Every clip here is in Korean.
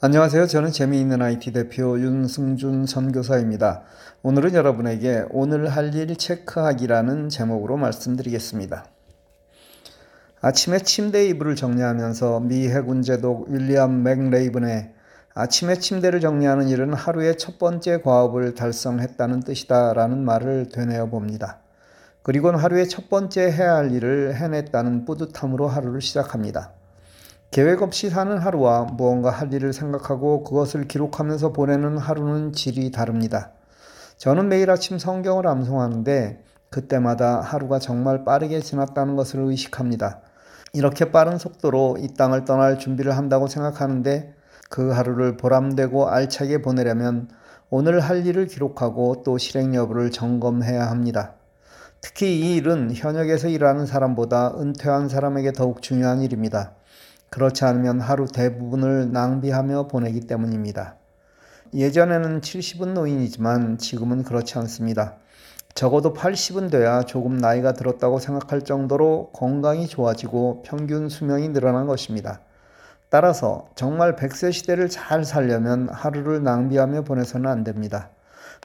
안녕하세요. 저는 재미있는 IT 대표 윤승준 선교사입니다. 오늘은 여러분에게 오늘 할 일 체크하기라는 제목으로 말씀드리겠습니다. 아침에 침대 이불을 정리하면서 미 해군 제독 윌리엄 맥레이븐의 아침에 침대를 정리하는 일은 하루의 첫 번째 과업을 달성했다는 뜻이다 라는 말을 되뇌어 봅니다. 그리고는 하루의 첫 번째 해야 할 일을 해냈다는 뿌듯함으로 하루를 시작합니다. 계획 없이 사는 하루와 무언가 할 일을 생각하고 그것을 기록하면서 보내는 하루는 질이 다릅니다. 저는 매일 아침 성경을 암송하는데 그때마다 하루가 정말 빠르게 지났다는 것을 의식합니다. 이렇게 빠른 속도로 이 땅을 떠날 준비를 한다고 생각하는데 그 하루를 보람되고 알차게 보내려면 오늘 할 일을 기록하고 또 실행 여부를 점검해야 합니다. 특히 이 일은 현역에서 일하는 사람보다 은퇴한 사람에게 더욱 중요한 일입니다. 그렇지 않으면 하루 대부분을 낭비하며 보내기 때문입니다. 예전에는 70은 노인이지만 지금은 그렇지 않습니다. 적어도 80은 돼야 조금 나이가 들었다고 생각할 정도로 건강이 좋아지고 평균 수명이 늘어난 것입니다. 따라서 정말 100세 시대를 잘 살려면 하루를 낭비하며 보내서는 안 됩니다.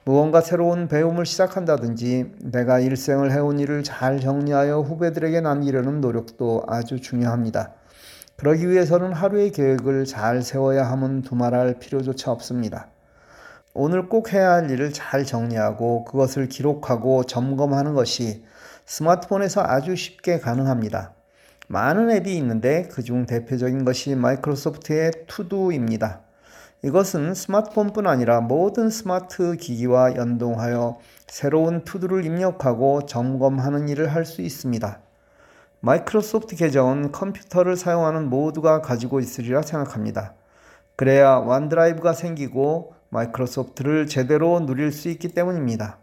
무언가 새로운 배움을 시작한다든지 내가 일생을 해온 일을 잘 정리하여 후배들에게 남기려는 노력도 아주 중요합니다. 그러기 위해서는 하루의 계획을 잘 세워야 함은 두말할 필요조차 없습니다. 오늘 꼭 해야 할 일을 잘 정리하고 그것을 기록하고 점검하는 것이 스마트폰에서 아주 쉽게 가능합니다. 많은 앱이 있는데 그중 대표적인 것이 마이크로소프트의 투두입니다. 이것은 스마트폰뿐 아니라 모든 스마트 기기와 연동하여 새로운 투두를 입력하고 점검하는 일을 할 수 있습니다. 마이크로소프트 계정은 컴퓨터를 사용하는 모두가 가지고 있으리라 생각합니다. 그래야 원드라이브가 생기고 마이크로소프트를 제대로 누릴 수 있기 때문입니다.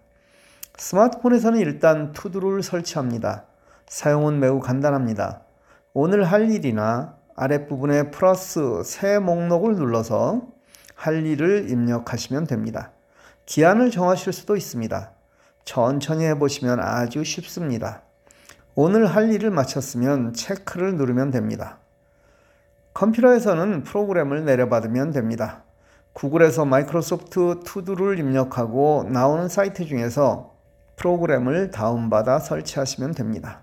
스마트폰에서는 일단 To Do를 설치합니다. 사용은 매우 간단합니다. 오늘 할 일이나 아랫부분에 플러스 새 목록을 눌러서 할 일을 입력하시면 됩니다. 기한을 정하실 수도 있습니다. 천천히 해보시면 아주 쉽습니다. 오늘 할 일을 마쳤으면 체크를 누르면 됩니다. 컴퓨터에서는 프로그램을 내려받으면 됩니다. 구글에서 마이크로소프트 투두를 입력하고 나오는 사이트 중에서 프로그램을 다운받아 설치하시면 됩니다.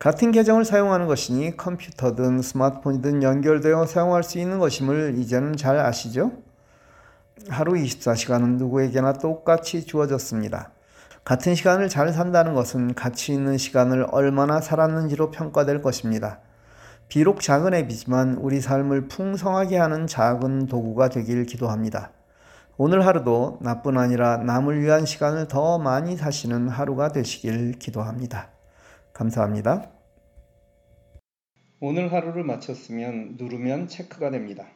같은 계정을 사용하는 것이니 컴퓨터든 스마트폰이든 연결되어 사용할 수 있는 것임을 이제는 잘 아시죠? 하루 24시간은 누구에게나 똑같이 주어졌습니다. 같은 시간을 잘 산다는 것은 가치 있는 시간을 얼마나 살았는지로 평가될 것입니다. 비록 작은 앱이지만 우리 삶을 풍성하게 하는 작은 도구가 되길 기도합니다. 오늘 하루도 나뿐 아니라 남을 위한 시간을 더 많이 사시는 하루가 되시길 기도합니다. 감사합니다. 오늘 하루를 마쳤으면 누르면 체크가 됩니다.